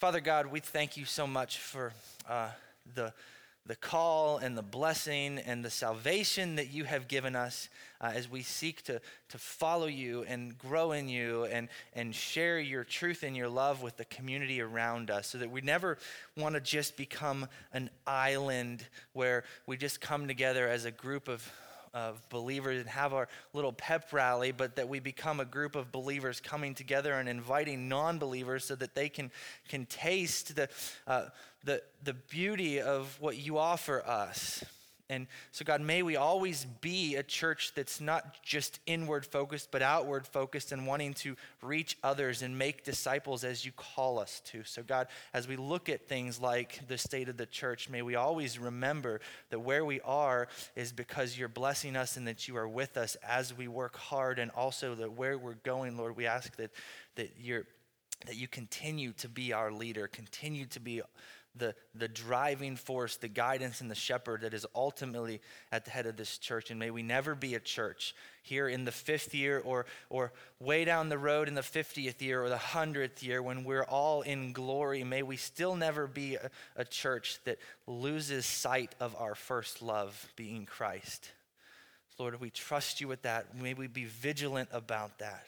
Father God, we thank you so much for uh, the, the call and the blessing and the salvation that you have given us uh, as we seek to, to follow you and grow in you and, and share your truth and your love with the community around us so that we never want to just become an island where we just come together as a group of of believers and have our little pep rally, but that we become a group of believers coming together and inviting non believers so that they can, can taste the, uh, the, the beauty of what you offer us. And so, God, may we always be a church that's not just inward focused, but outward focused and wanting to reach others and make disciples as you call us to. So, God, as we look at things like the state of the church, may we always remember that where we are is because you're blessing us and that you are with us as we work hard, and also that where we're going, Lord, we ask that, that, you're, that you continue to be our leader, continue to be the, the driving force, the guidance, and the shepherd that is ultimately at the head of this church. And may we never be a church here in the fifth year or, or way down the road in the 50th year or the 100th year when we're all in glory. May we still never be a, a church that loses sight of our first love being Christ. Lord, we trust you with that. May we be vigilant about that.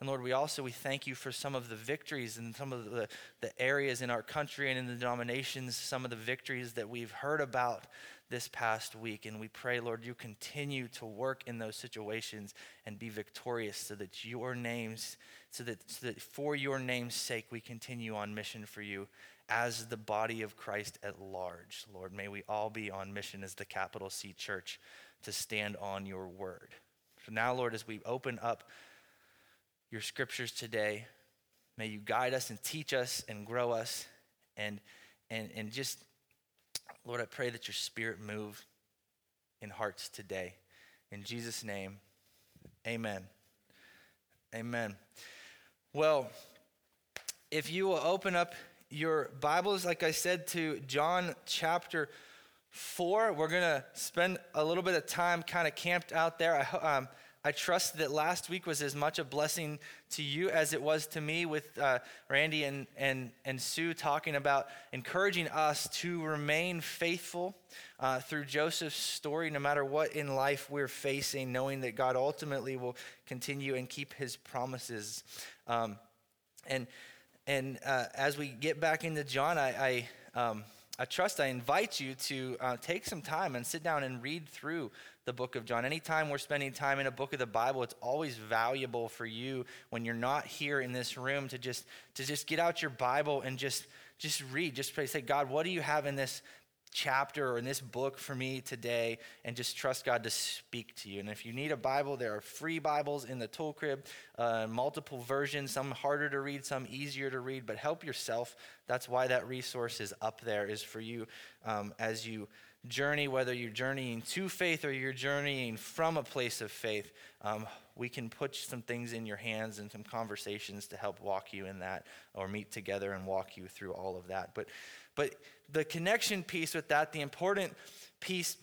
And Lord, we also we thank you for some of the victories and some of the, the areas in our country and in the denominations, some of the victories that we've heard about this past week. And we pray, Lord, you continue to work in those situations and be victorious so that your names, so that, so that for your name's sake, we continue on mission for you as the body of Christ at large. Lord, may we all be on mission as the capital C church to stand on your word. So now, Lord, as we open up your scriptures today. May you guide us and teach us and grow us. And, and, and just, Lord, I pray that your spirit move in hearts today. In Jesus' name, amen. Amen. Well, if you will open up your Bibles, like I said, to John chapter 4, we're going to spend a little bit of time kind of camped out there. I, um, I trust that last week was as much a blessing to you as it was to me with uh, Randy and, and, and Sue talking about encouraging us to remain faithful uh, through Joseph's story, no matter what in life we're facing, knowing that God ultimately will continue and keep his promises. Um, and and uh, as we get back into John, I, I, um, I trust I invite you to uh, take some time and sit down and read through the book of John. Anytime we're spending time in a book of the Bible, it's always valuable for you when you're not here in this room to just to just get out your Bible and just just read. Just pray, say, God, what do you have in this chapter or in this book for me today and just trust God to speak to you. And if you need a Bible, there are free Bibles in the tool crib, uh, multiple versions, some harder to read, some easier to read, but help yourself. That's why that resource is up there, is for you um, as you journey, whether you're journeying to faith or you're journeying from a place of faith, um, we can put some things in your hands and some conversations to help walk you in that or meet together and walk you through all of that. But, but the connection piece with that, the important piece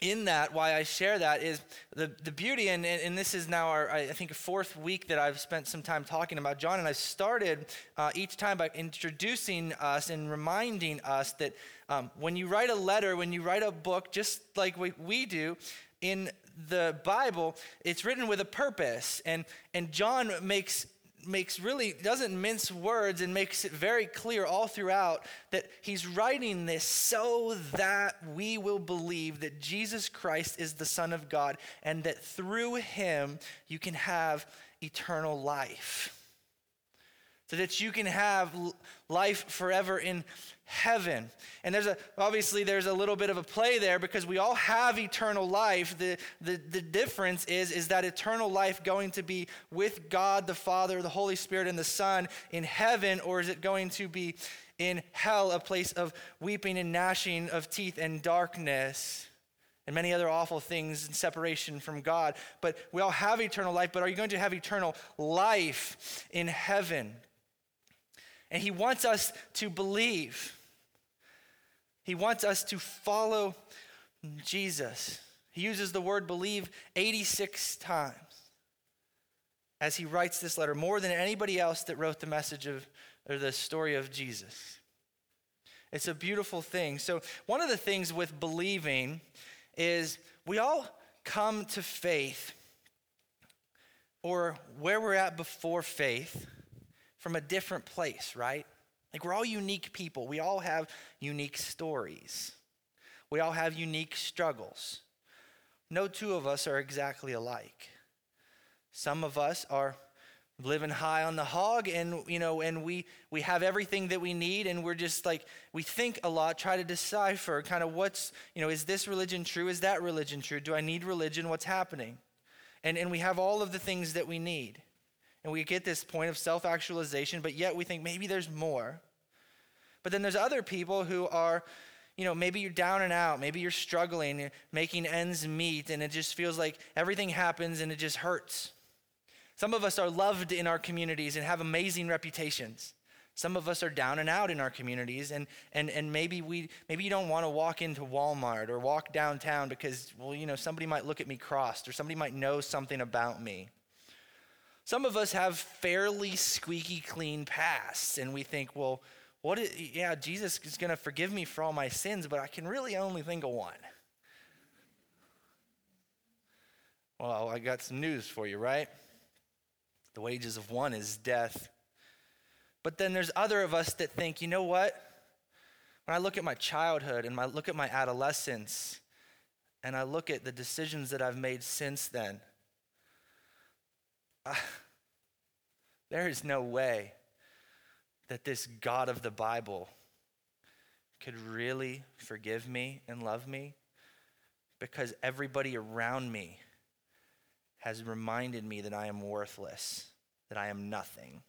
in that, why I share that is the, the beauty, and, and this is now our, I think, fourth week that I've spent some time talking about John, and I started uh, each time by introducing us and reminding us that um, when you write a letter, when you write a book, just like we, we do, in the Bible, it's written with a purpose. And, and John makes makes really doesn't mince words and makes it very clear all throughout that he's writing this so that we will believe that Jesus Christ is the Son of God and that through him you can have eternal life. So that you can have life forever in heaven. And there's a obviously there's a little bit of a play there because we all have eternal life. The, the, the difference is, is that eternal life going to be with God the Father, the Holy Spirit, and the Son in heaven, or is it going to be in hell, a place of weeping and gnashing of teeth and darkness? And many other awful things and separation from God. But we all have eternal life, but are you going to have eternal life in heaven? And he wants us to believe. He wants us to follow Jesus. He uses the word believe 86 times as he writes this letter, more than anybody else that wrote the message of, or the story of Jesus. It's a beautiful thing. So, one of the things with believing is we all come to faith or where we're at before faith from a different place, right? Like we're all unique people. We all have unique stories. We all have unique struggles. No two of us are exactly alike. Some of us are living high on the hog and you know and we we have everything that we need and we're just like we think a lot try to decipher kind of what's you know is this religion true is that religion true do i need religion what's happening and and we have all of the things that we need and we get this point of self-actualization but yet we think maybe there's more but then there's other people who are you know, maybe you're down and out, maybe you're struggling, making ends meet, and it just feels like everything happens and it just hurts. Some of us are loved in our communities and have amazing reputations. Some of us are down and out in our communities, and, and, and maybe, we, maybe you don't want to walk into Walmart or walk downtown because, well, you know, somebody might look at me crossed or somebody might know something about me. Some of us have fairly squeaky clean pasts, and we think, well, what is, yeah, Jesus is going to forgive me for all my sins, but I can really only think of one. Well, I got some news for you, right? The wages of one is death. But then there's other of us that think, you know what? When I look at my childhood and I look at my adolescence and I look at the decisions that I've made since then, uh, there is no way that this God of the Bible could really forgive me and love me because everybody around me has reminded me that I am worthless, that I am nothing.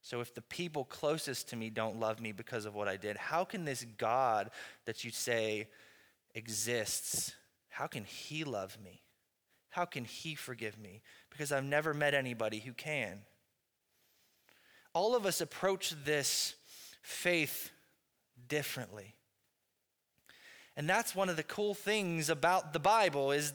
So if the people closest to me don't love me because of what I did, how can this God that you say exists, how can he love me? How can he forgive me? Because I've never met anybody who can all of us approach this faith differently. And that's one of the cool things about the Bible is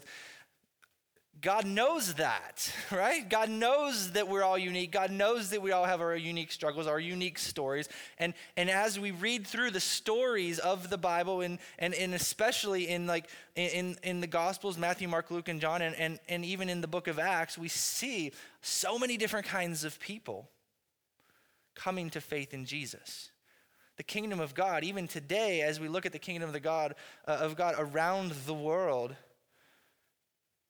God knows that, right? God knows that we're all unique. God knows that we all have our unique struggles, our unique stories. And, and as we read through the stories of the Bible, and, and, and especially in like in, in the Gospels, Matthew, Mark, Luke, and John, and, and, and even in the book of Acts, we see so many different kinds of people coming to faith in Jesus. The kingdom of God, even today, as we look at the kingdom of the God uh, of God around the world,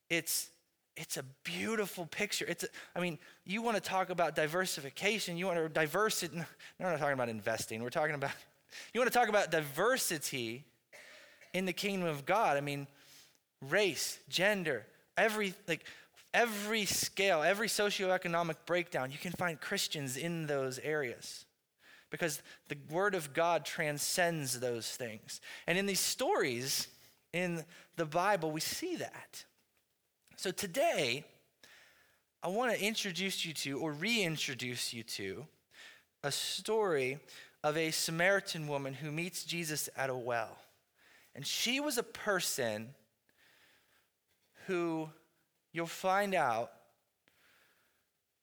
it's it's a beautiful picture. It's a, I mean, you want to talk about diversification, you want to diversity. No, we're not talking about investing. We're talking about you want to talk about diversity in the kingdom of God. I mean, race, gender, every like every scale, every socioeconomic breakdown, you can find Christians in those areas because the Word of God transcends those things. And in these stories in the Bible, we see that. So today, I want to introduce you to, or reintroduce you to, a story of a Samaritan woman who meets Jesus at a well. And she was a person who you'll find out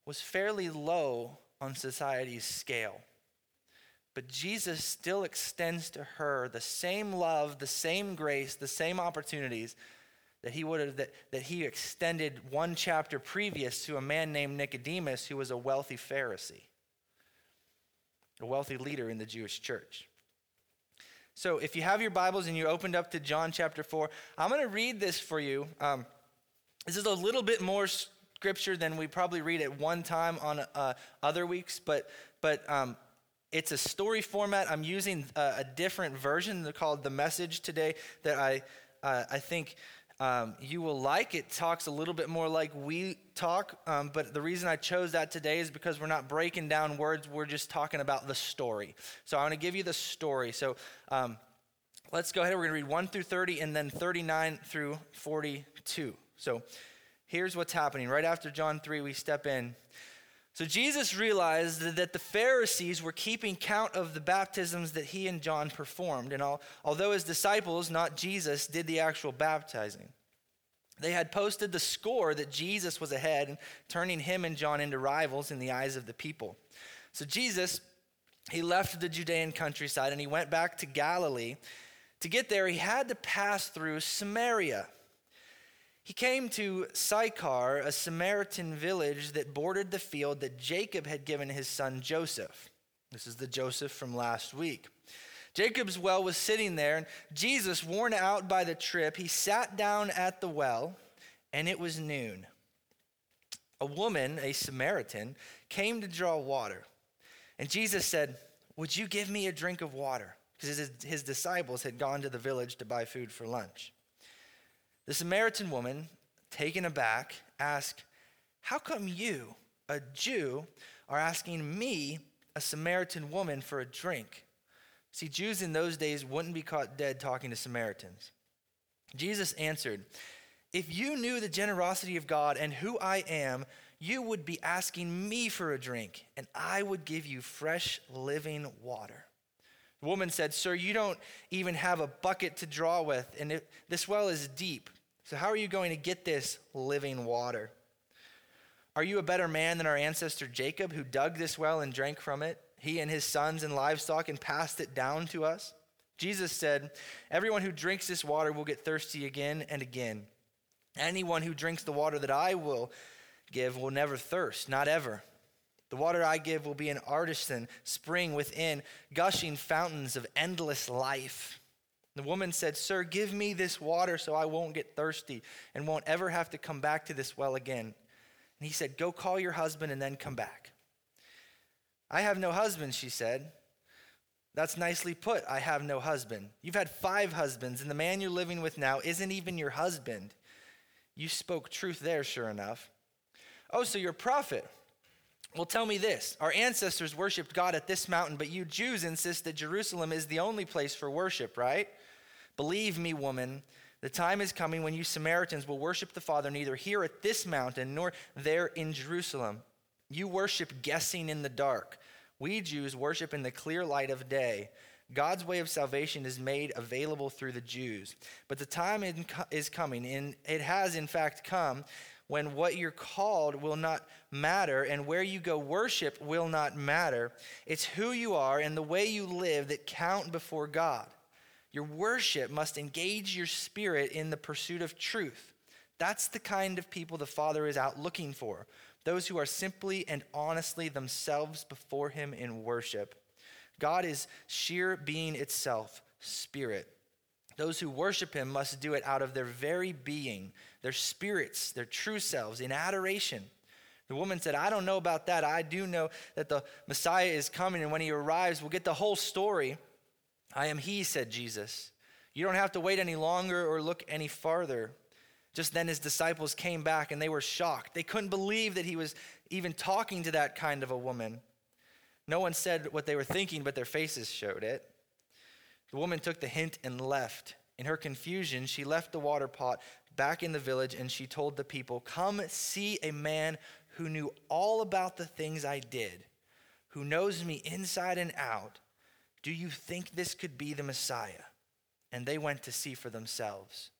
was fairly low on society's scale. But Jesus still extends to her the same love, the same grace, the same opportunities that he would have that, that he extended one chapter previous to a man named Nicodemus who was a wealthy Pharisee, a wealthy leader in the Jewish church. So if you have your Bibles and you opened up to John chapter 4, I'm going to read this for you. Um, this is a little bit more scripture than we probably read at one time on uh, other weeks, but, but um, it's a story format. I'm using a, a, different version called The Message today that I, uh, I think um, you will like. It talks a little bit more like we talk, um, but the reason I chose that today is because we're not breaking down words, we're just talking about the story. So I want to give you the story. So um, let's go ahead. We're going to read 1 through 30 and then 39 through 42. So here's what's happening. Right after John 3, we step in. So Jesus realized that the Pharisees were keeping count of the baptisms that he and John performed. And although his disciples, not Jesus, did the actual baptizing, they had posted the score that Jesus was ahead, turning him and John into rivals in the eyes of the people. So Jesus he left the Judean countryside and he went back to Galilee. To get there, he had to pass through Samaria. He came to Sychar, a Samaritan village that bordered the field that Jacob had given his son Joseph. This is the Joseph from last week. Jacob's well was sitting there, and Jesus, worn out by the trip, he sat down at the well, and it was noon. A woman, a Samaritan, came to draw water. And Jesus said, Would you give me a drink of water? Because his, disciples had gone to the village to buy food for lunch. The Samaritan woman, taken aback, asked, How come you, a Jew, are asking me, a Samaritan woman, for a drink? See, Jews in those days wouldn't be caught dead talking to Samaritans. Jesus answered, If you knew the generosity of God and who I am, you would be asking me for a drink, and I would give you fresh living water. The woman said, Sir, you don't even have a bucket to draw with, and it, this well is deep. So, how are you going to get this living water? Are you a better man than our ancestor Jacob, who dug this well and drank from it? he and his sons and livestock and passed it down to us? Jesus said, Everyone who drinks this water will get thirsty again and again. Anyone who drinks the water that I will give will never thirst, not ever. The water I give will be an artesian spring within, gushing fountains of endless life. The woman said, Sir, give me this water so I won't get thirsty and won't ever have to come back to this well again. And he said, Go call your husband and then come back. I have no husband, she said. That's nicely put. I have no husband. You've had five husbands, and the man you're living with now isn't even your husband. You spoke truth there, sure enough. Oh, so you're a prophet. Well, tell me this. Our ancestors worshiped God at this mountain, but you Jews insist that Jerusalem is the only place for worship, right? Believe me, woman, the time is coming when you Samaritans will worship the Father neither here at this mountain nor there in Jerusalem. You worship guessing in the dark. We Jews worship in the clear light of day. God's way of salvation is made available through the Jews. But the time is coming, and it has in fact come, when what you're called will not matter and where you go worship will not matter. It's who you are and the way you live that count before God. Your worship must engage your spirit in the pursuit of truth. That's the kind of people the Father is out looking for those who are simply and honestly themselves before Him in worship. God is sheer being itself, spirit. Those who worship Him must do it out of their very being, their spirits, their true selves, in adoration. The woman said, I don't know about that. I do know that the Messiah is coming, and when he arrives, we'll get the whole story. I am he, said Jesus. You don't have to wait any longer or look any farther. Just then his disciples came back and they were shocked. They couldn't believe that he was even talking to that kind of a woman. No one said what they were thinking, but their faces showed it. The woman took the hint and left. In her confusion, she left the water pot back in the village and she told the people, Come see a man who knew all about the things I did, who knows me inside and out. Do you think this could be the Messiah? And they went to see for themselves.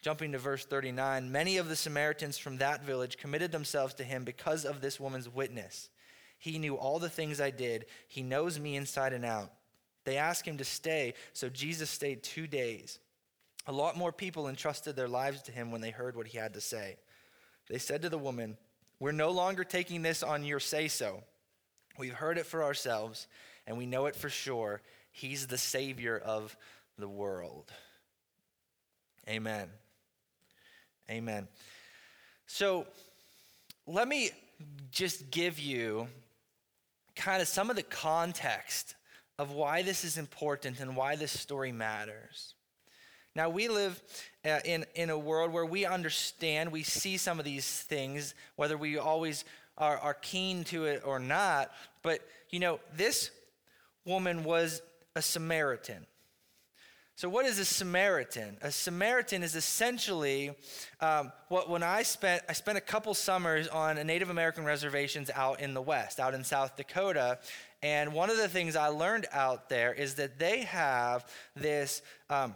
Jumping to verse 39, many of the Samaritans from that village committed themselves to him because of this woman's witness. He knew all the things I did, he knows me inside and out. They asked him to stay, so Jesus stayed two days. A lot more people entrusted their lives to him when they heard what he had to say. They said to the woman, We're no longer taking this on your say so. We've heard it for ourselves, and we know it for sure. He's the Savior of the world. Amen. Amen. So let me just give you kind of some of the context of why this is important and why this story matters. Now, we live uh, in, in a world where we understand, we see some of these things, whether we always are, are keen to it or not. But, you know, this woman was a Samaritan. So, what is a Samaritan? A Samaritan is essentially um, what when I spent I spent a couple summers on Native American reservations out in the West, out in South Dakota, and one of the things I learned out there is that they have this. Um,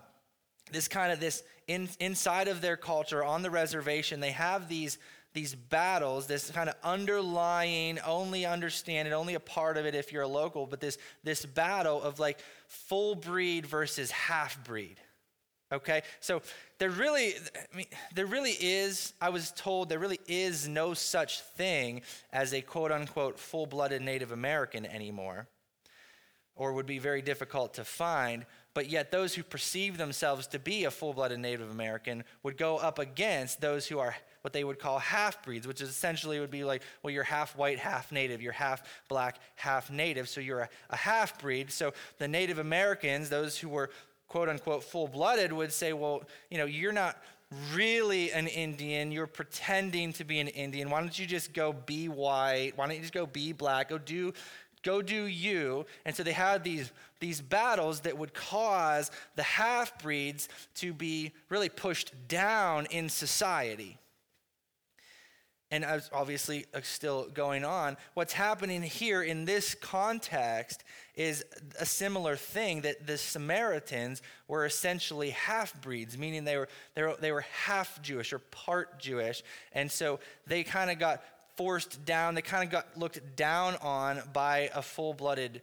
this kind of this in, inside of their culture on the reservation they have these these battles, this kind of underlying, only understand it, only a part of it if you're a local, but this, this battle of like full breed versus half breed. Okay? So there really, I mean, there really is, I was told there really is no such thing as a quote unquote full blooded Native American anymore, or would be very difficult to find but yet those who perceive themselves to be a full blooded Native American would go up against those who are what they would call half breeds, which is essentially would be like, well, you're half white, half native, you're half black, half native, so you're a, a half breed. So the Native Americans, those who were quote unquote full blooded, would say, well, you know, you're not really an Indian. You're pretending to be an Indian. Why don't you just go be white? Why don't you just go be black? Go do go do you. And so they had these, these battles that would cause the half breeds to be really pushed down in society. And obviously uh, still going on, what's happening here in this context is a similar thing that the Samaritans were essentially half breeds, meaning they were, they were, they were half Jewish or part Jewish. And so they kind of got forced down, they kind of got looked down on by a full blooded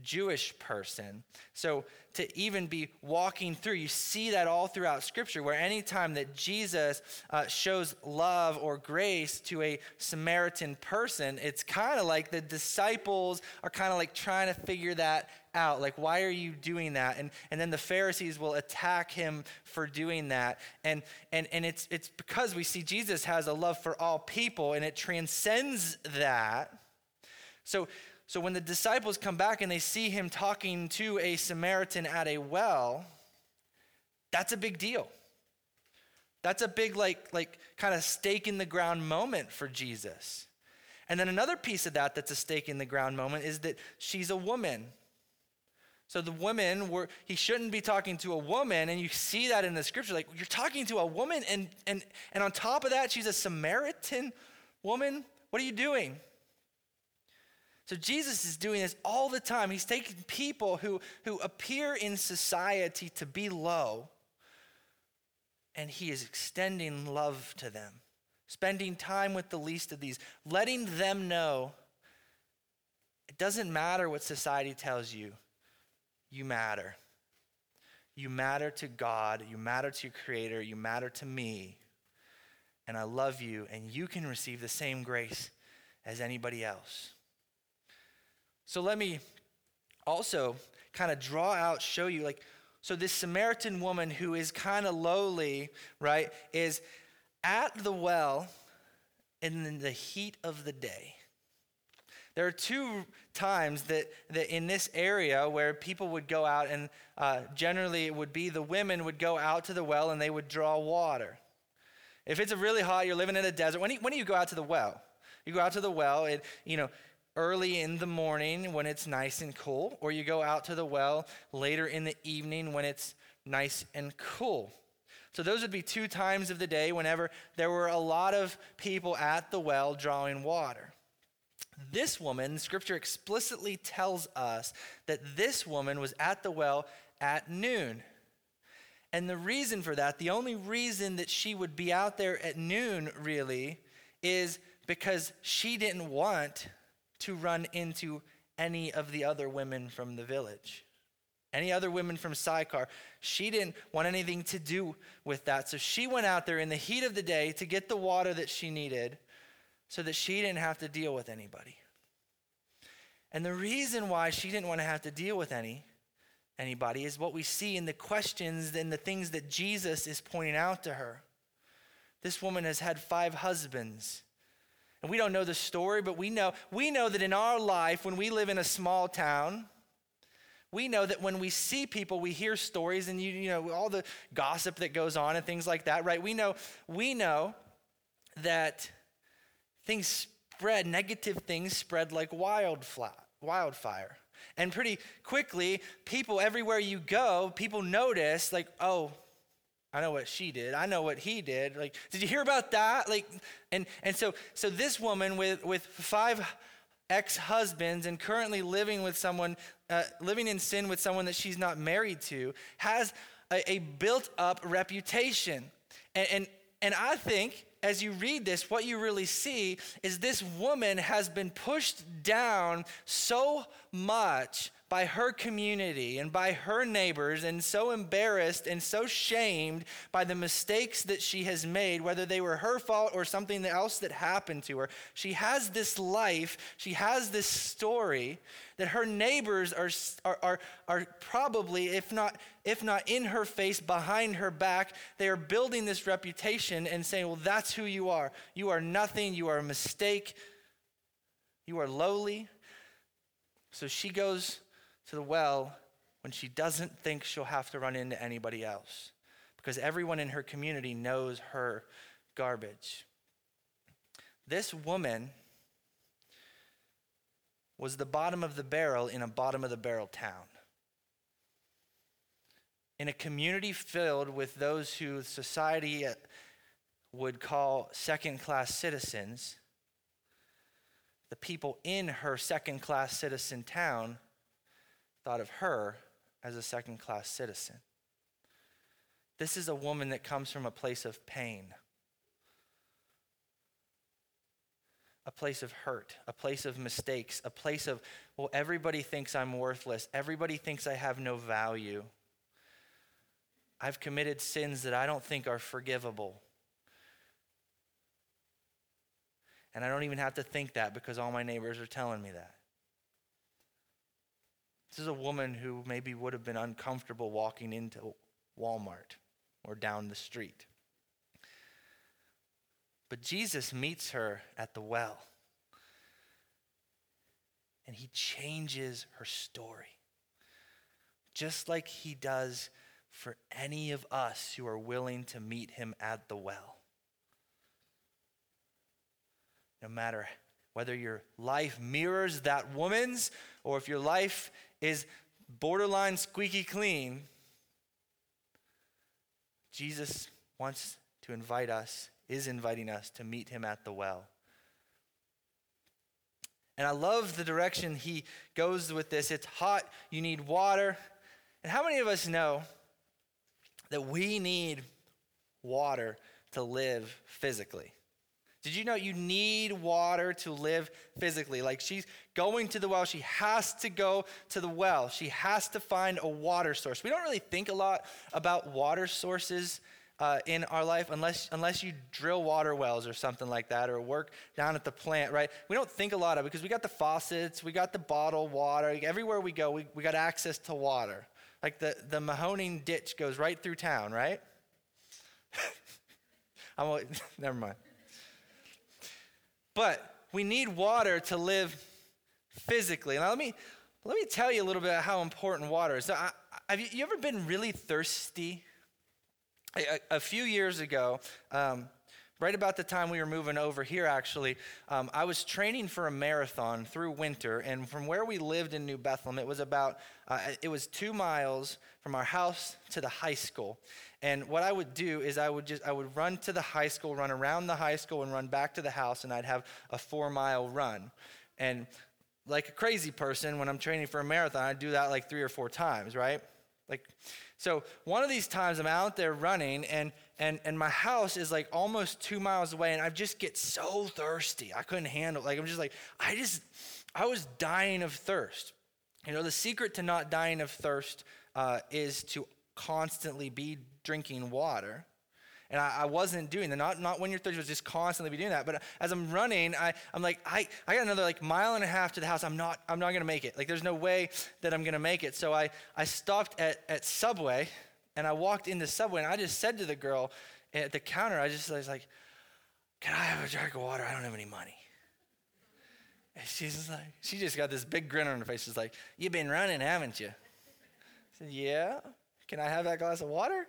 Jewish person. So to even be walking through, you see that all throughout Scripture, where anytime that Jesus uh, shows love or grace to a Samaritan person, it's kind of like the disciples are kind of like trying to figure that out. Like, why are you doing that? And, and then the Pharisees will attack him for doing that. And, and, and it's, it's because we see Jesus has a love for all people and it transcends that. So, so when the disciples come back and they see him talking to a Samaritan at a well, that's a big deal. That's a big, like, like kind of stake in the ground moment for Jesus. And then another piece of that that's a stake in the ground moment is that she's a woman. So the woman, were, he shouldn't be talking to a woman, and you see that in the scripture. Like, you're talking to a woman, and, and, and on top of that, she's a Samaritan woman? What are you doing? So Jesus is doing this all the time. He's taking people who, who appear in society to be low, and he is extending love to them, spending time with the least of these, letting them know it doesn't matter what society tells you, you matter. You matter to God, you matter to your Creator, you matter to me, and I love you, and you can receive the same grace as anybody else. So let me also kind of draw out, show you, like, so this Samaritan woman who is kind of lowly, right, is at the well in the heat of the day. There are two times that, that in this area where people would go out, and uh, generally it would be the women would go out to the well and they would draw water. If it's really hot, you're living in a desert. When do you, when do you go out to the well? You go out to the well, it, you know, early in the morning when it's nice and cool, or you go out to the well later in the evening when it's nice and cool. So, those would be two times of the day whenever there were a lot of people at the well drawing water. This woman, scripture explicitly tells us that this woman was at the well at noon. And the reason for that, the only reason that she would be out there at noon really, is because she didn't want to run into any of the other women from the village. Any other women from Sychar. She didn't want anything to do with that. So she went out there in the heat of the day to get the water that she needed so that she didn't have to deal with anybody. And the reason why she didn't want to have to deal with any anybody is what we see in the questions and the things that Jesus is pointing out to her. This woman has had five husbands. And we don't know the story, but we know, we know that in our life, when we live in a small town, we know that when we see people, we hear stories and you, you know, all the gossip that goes on and things like that, right? We know, we know that things spread, negative things spread like wildfire. And pretty quickly, people everywhere you go, people notice, like, oh, I know what she did. I know what he did. Like, did you hear about that? Like, and and so so this woman with with five ex-husbands and currently living with someone, uh, living in sin with someone that she's not married to, has a, a built-up reputation. And, and and I think as you read this, what you really see is this woman has been pushed down so much by her community and by her neighbors, and so embarrassed and so shamed by the mistakes that she has made, whether they were her fault or something else that happened to her. She has this life, she has this story that her neighbors are, are, are, are probably, if not, if not in her face, behind her back, they are building this reputation and saying, Well, that's who you are. You are nothing, you are a mistake, you are lowly. So she goes to the well when she doesn't think she'll have to run into anybody else because everyone in her community knows her garbage. This woman was the bottom of the barrel in a bottom of the barrel town. In a community filled with those who society uh, would call second class citizens, the people in her second class citizen town thought of her as a second class citizen. This is a woman that comes from a place of pain, a place of hurt, a place of mistakes, a place of, well, everybody thinks I'm worthless, everybody thinks I have no value. I've committed sins that I don't think are forgivable. And I don't even have to think that because all my neighbors are telling me that. This is a woman who maybe would have been uncomfortable walking into Walmart or down the street. But Jesus meets her at the well. And he changes her story. Just like he does for any of us who are willing to meet him at the well. No matter whether your life mirrors that woman's or if your life is borderline squeaky clean, Jesus wants to invite us, is inviting us to meet him at the well. And I love the direction he goes with this. It's hot, you need water. And how many of us know that we need water to live physically? Did you know you need water to live physically? Like she's going to the well, she has to go to the well. She has to find a water source. We don't really think a lot about water sources uh, in our life unless, unless you drill water wells or something like that or work down at the plant, right? We don't think a lot of it because we got the faucets, we got the bottled water. Everywhere we go, we, we got access to water. Like the, the Mahoning ditch goes right through town, right? I'm, never mind. But we need water to live physically. Now, let me, let me tell you a little bit about how important water is. So, have you, ever been really thirsty? A, a few years ago, um, right about the time we were moving over here, actually, um, I was training for a marathon through winter, and from where we lived in New Bethlehem, it was about uh, it was two miles from our house to the high school. And what I would do is I would just I would run to the high school, run around the high school, and run back to the house, and I'd have a four mile run. And like a crazy person, when I'm training for a marathon, I do that like three or four times, right? Like, so one of these times I'm out there running, and and and my house is like almost two miles away, and I just get so thirsty. I couldn't handle. Like I'm just like I just I was dying of thirst. You know, the secret to not dying of thirst uh, is to constantly be drinking water. And I, I, wasn't doing that. Not, not when you're thirsty, was just constantly be doing that. But as I'm running, I, I'm like, I, I got another like mile and a half to the house. I'm not, I'm not gonna make it. Like there's no way that I'm gonna make it. So I, I stopped at, at Subway and I walked into Subway and I just said to the girl at the counter, I just I was like, Can I have a drink of water? I don't have any money. And she's like, she just got this big grin on her face. She's like, You've been running, haven't you? I said, Yeah. Can I have that glass of water?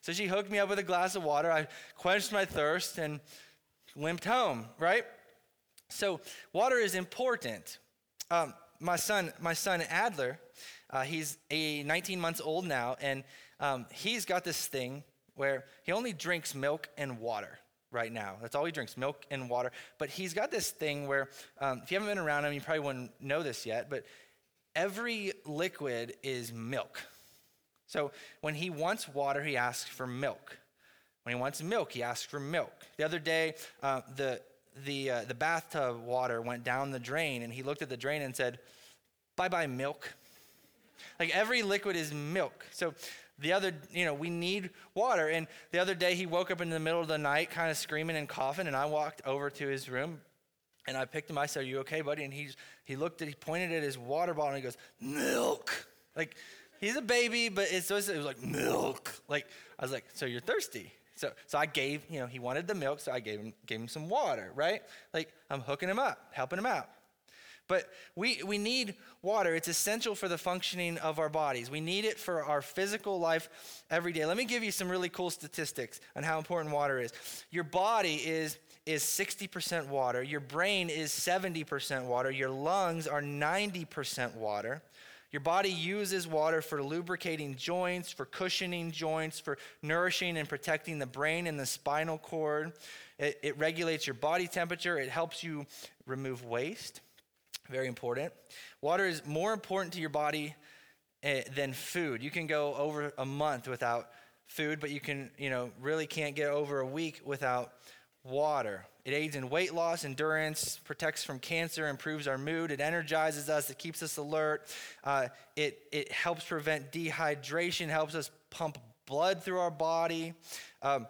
So she hooked me up with a glass of water. I quenched my thirst and limped home, right? So water is important. Um, my son, my son Adler, uh, he's a 19 months old now, and um, he's got this thing where he only drinks milk and water right now. That's all he drinks, milk and water. But he's got this thing where, um, if you haven't been around him, you probably wouldn't know this yet, but every liquid is milk. So when he wants water, he asks for milk. When he wants milk, he asks for milk. The other day, uh, the, the, uh, the bathtub water went down the drain, and he looked at the drain and said, Bye bye, milk. Like every liquid is milk. So the other, you know, we need water. And the other day he woke up in the middle of the night, kind of screaming and coughing, and I walked over to his room and I picked him. I said, Are you okay, buddy? And he's, he looked at, he pointed at his water bottle and he goes, Milk. Like, he's a baby, but it's, it was like, Milk. Like, I was like, So you're thirsty? So, so I gave, you know, he wanted the milk, so I gave him, gave him some water, right? Like, I'm hooking him up, helping him out. But we, we need water. It's essential for the functioning of our bodies. We need it for our physical life every day. Let me give you some really cool statistics on how important water is. Your body is, is 60% water, your brain is 70% water, your lungs are 90% water. Your body uses water for lubricating joints, for cushioning joints, for nourishing and protecting the brain and the spinal cord. It, it regulates your body temperature, it helps you remove waste. Very important. Water is more important to your body eh, than food. You can go over a month without food, but you can, you know, really can't get over a week without water. It aids in weight loss, endurance, protects from cancer, improves our mood, it energizes us, it keeps us alert, uh, it, it helps prevent dehydration, helps us pump blood through our body. Um,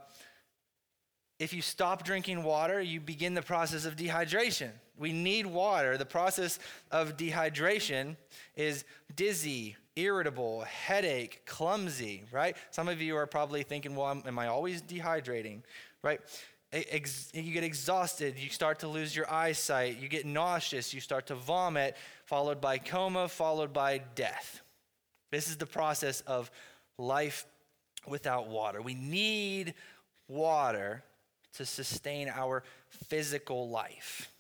if you stop drinking water, you begin the process of dehydration. We need water. The process of dehydration is dizzy, irritable, headache, clumsy, right? Some of you are probably thinking, well, am I always dehydrating, right? you get exhausted, you start to lose your eyesight, you get nauseous, you start to vomit, followed by coma, followed by death. This is the process of life without water. We need water to sustain our physical life.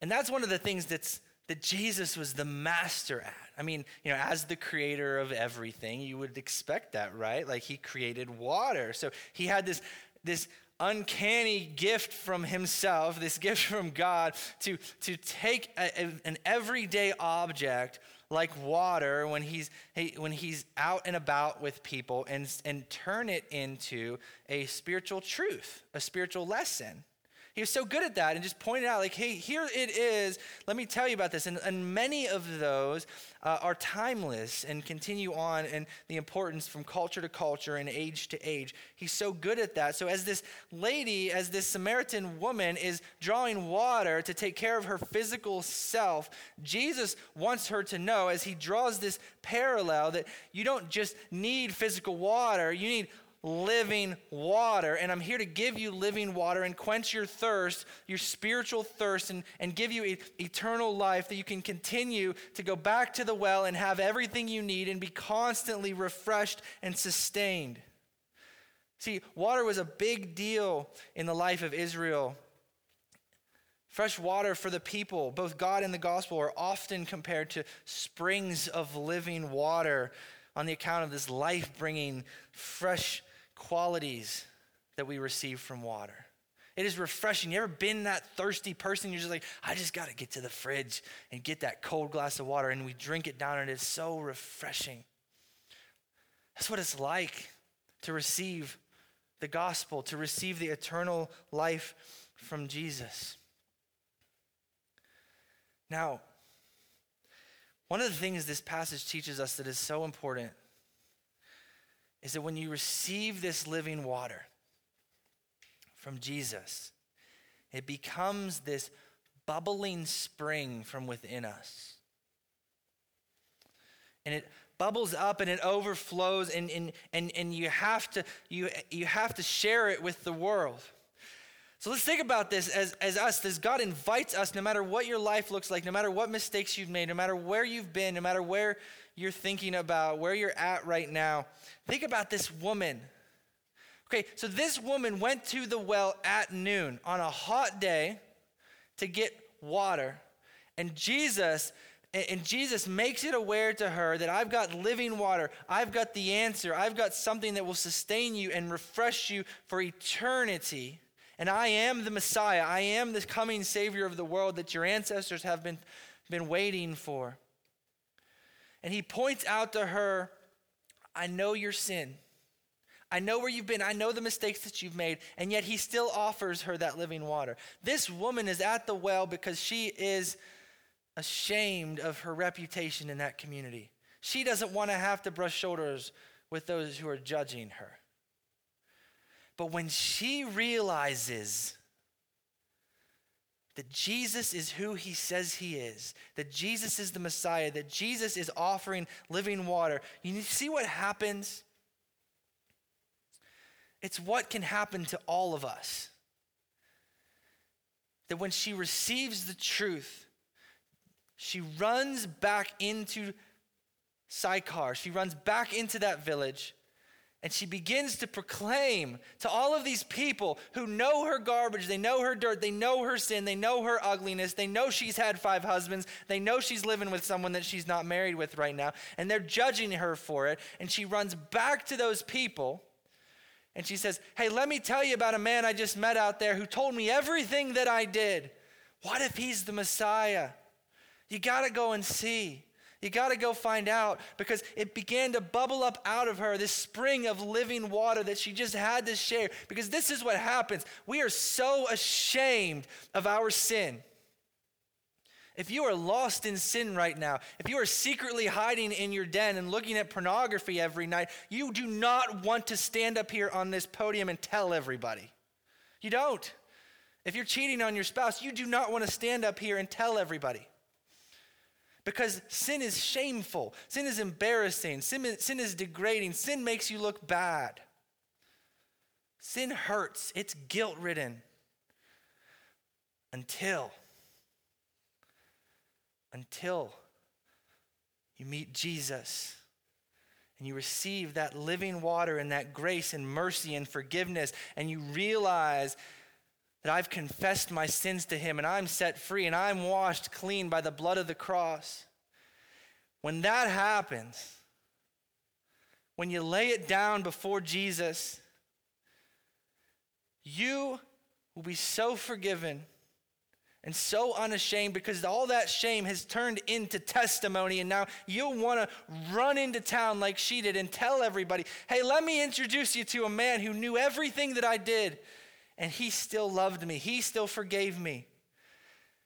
And that's one of the things that's that Jesus was the master at. I mean, you know, as the creator of everything, you would expect that, right? Like he created water. So he had this this uncanny gift from himself, this gift from God to to take a, a, an everyday object like water when he's he, when he's out and about with people and and turn it into a spiritual truth, a spiritual lesson. He was so good at that and just pointed out, like, hey, here it is. Let me tell you about this. And, and many of those uh, are timeless and continue on and the importance from culture to culture and age to age. He's so good at that. So, as this lady, as this Samaritan woman is drawing water to take care of her physical self, Jesus wants her to know, as he draws this parallel, that you don't just need physical water, you need living water. And I'm here to give you living water and quench your thirst, your spiritual thirst, and, and give you eternal life that you can continue to go back to the well and have everything you need and be constantly refreshed and sustained. See, water was a big deal in the life of Israel. Fresh water for the people, both God and the gospel, are often compared to springs of living water on the account of this life bringing, fresh qualities that we receive from water. It is refreshing. You ever been that thirsty person? You're just like, I just got to get to the fridge and get that cold glass of water, and we drink it down, and it's so refreshing. That's what it's like to receive the gospel, to receive the eternal life from Jesus. Now, one of the things this passage teaches us that is so important is that when you receive this living water from Jesus, it becomes this bubbling spring from within us. And it bubbles up and it overflows and, and, and, and you, have to, you, you have to share it with the world. So let's think about this as, as us, as God invites us, no matter what your life looks like, no matter what mistakes you've made, no matter where you've been, no matter where you're thinking about, where you're at right now. Think about this woman. Okay, so this woman went to the well at noon on a hot day to get water. And Jesus and Jesus makes it aware to her that I've got living water. I've got the answer. I've got something that will sustain you and refresh you for eternity. And I am the Messiah. I am the coming Savior of the world that your ancestors have been, been waiting for. And he points out to her, I know your sin. I know where you've been. I know the mistakes that you've made. And yet he still offers her that living water. This woman is at the well because she is ashamed of her reputation in that community. She doesn't want to have to brush shoulders with those who are judging her. But when she realizes that Jesus is who he says he is, that Jesus is the Messiah, that Jesus is offering living water, you see what happens? It's what can happen to all of us. That when she receives the truth, she runs back into Sychar. She runs back into that village and she begins to proclaim to all of these people who know her garbage, they know her dirt, they know her sin, they know her ugliness, they know she's had five husbands, they know she's living with someone that she's not married with right now, and they're judging her for it. And she runs back to those people and she says, Hey, let me tell you about a man I just met out there who told me everything that I did. What if he's the Messiah? You got to go and see. You got to go find out because it began to bubble up out of her this spring of living water that she just had to share. Because this is what happens. We are so ashamed of our sin. If you are lost in sin right now, if you are secretly hiding in your den and looking at pornography every night, you do not want to stand up here on this podium and tell everybody. You don't. If you're cheating on your spouse, you do not want to stand up here and tell everybody. Because sin is shameful, sin is embarrassing, sin, sin is degrading, sin makes you look bad. Sin hurts, it's guilt ridden. Until, until you meet Jesus and you receive that living water and that grace and mercy and forgiveness, and you realize that I've confessed my sins to him and I'm set free and I'm washed clean by the blood of the cross. When that happens, when you lay it down before Jesus, you will be so forgiven and so unashamed because all that shame has turned into testimony. And now you'll want to run into town like she did and tell everybody, hey, let me introduce you to a man who knew everything that I did and he still loved me. He still forgave me.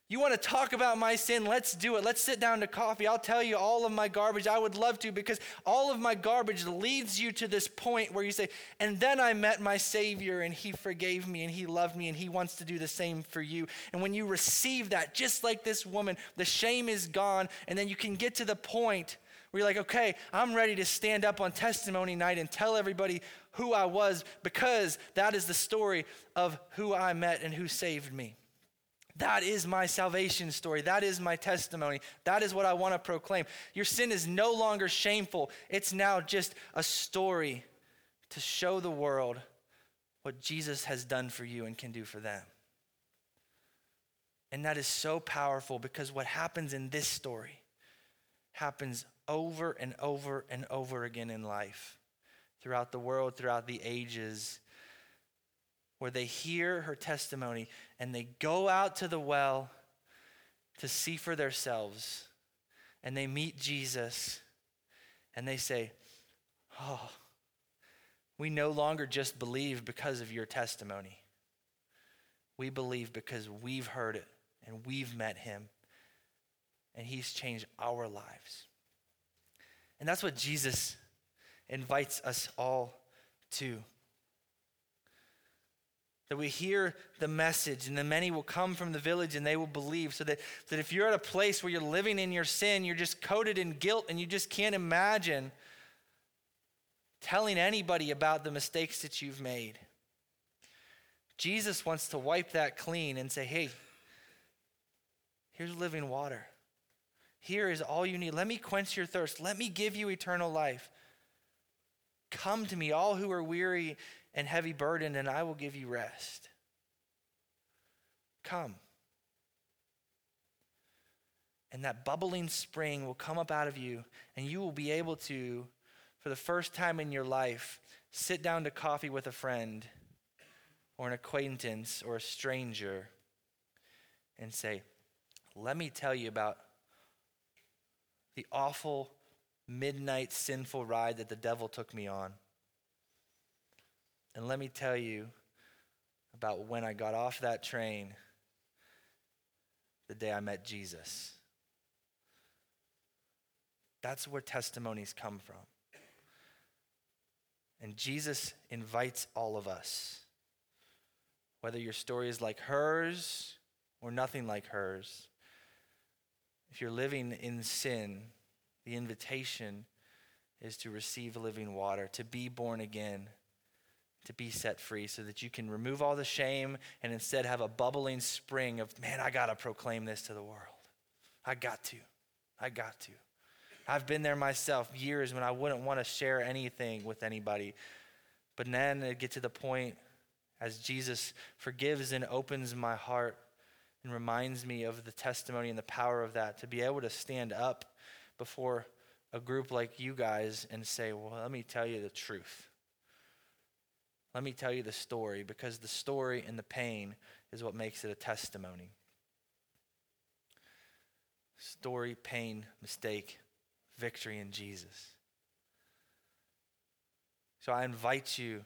You want to talk about my sin? Let's do it. Let's sit down to coffee. I'll tell you all of my garbage. I would love to because all of my garbage leads you to this point where you say, and then I met my Savior and He forgave me and He loved me and He wants to do the same for you. And when you receive that, just like this woman, the shame is gone. And then you can get to the point you're like, okay, I'm ready to stand up on testimony night and tell everybody who I was because that is the story of who I met and who saved me. That is my salvation story. That is my testimony. That is what I want to proclaim. Your sin is no longer shameful, it's now just a story to show the world what Jesus has done for you and can do for them. And that is so powerful because what happens in this story happens over and over and over again in life throughout the world, throughout the ages, where they hear her testimony and they go out to the well to see for themselves and they meet Jesus and they say, Oh, we no longer just believe because of your testimony. We believe because we've heard it and we've met him and he's changed our lives. And that's what Jesus invites us all to. That we hear the message, and the many will come from the village and they will believe. So that, that if you're at a place where you're living in your sin, you're just coated in guilt and you just can't imagine telling anybody about the mistakes that you've made. Jesus wants to wipe that clean and say, hey, here's living water. Here is all you need. Let me quench your thirst. Let me give you eternal life. Come to me, all who are weary and heavy burdened, and I will give you rest. Come. And that bubbling spring will come up out of you, and you will be able to, for the first time in your life, sit down to coffee with a friend or an acquaintance or a stranger and say, Let me tell you about the awful midnight sinful ride that the devil took me on. And let me tell you about when I got off that train the day I met Jesus. That's where testimonies come from. And Jesus invites all of us, whether your story is like hers or nothing like hers. If you're living in sin, the invitation is to receive living water, to be born again, to be set free, so that you can remove all the shame and instead have a bubbling spring of, man, I got to proclaim this to the world. I got to. I got to. I've been there myself years when I wouldn't want to share anything with anybody. But then it get to the point as Jesus forgives and opens my heart and reminds me of the testimony and the power of that to be able to stand up before a group like you guys and say, Well, let me tell you the truth. Let me tell you the story because the story and the pain is what makes it a testimony. Story, pain, mistake, victory in Jesus. So I invite you,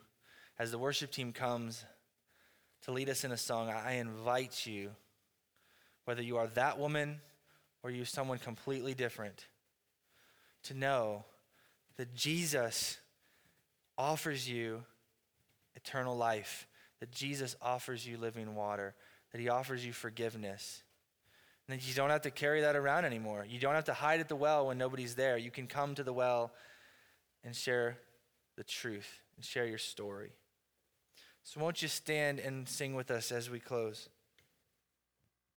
as the worship team comes to lead us in a song, I invite you, whether you are that woman or you're someone completely different, to know that Jesus offers you eternal life, that Jesus offers you living water, that he offers you forgiveness and you don't have to carry that around anymore. You don't have to hide at the well when nobody's there. You can come to the well and share the truth and share your story. So, won't you stand and sing with us as we close?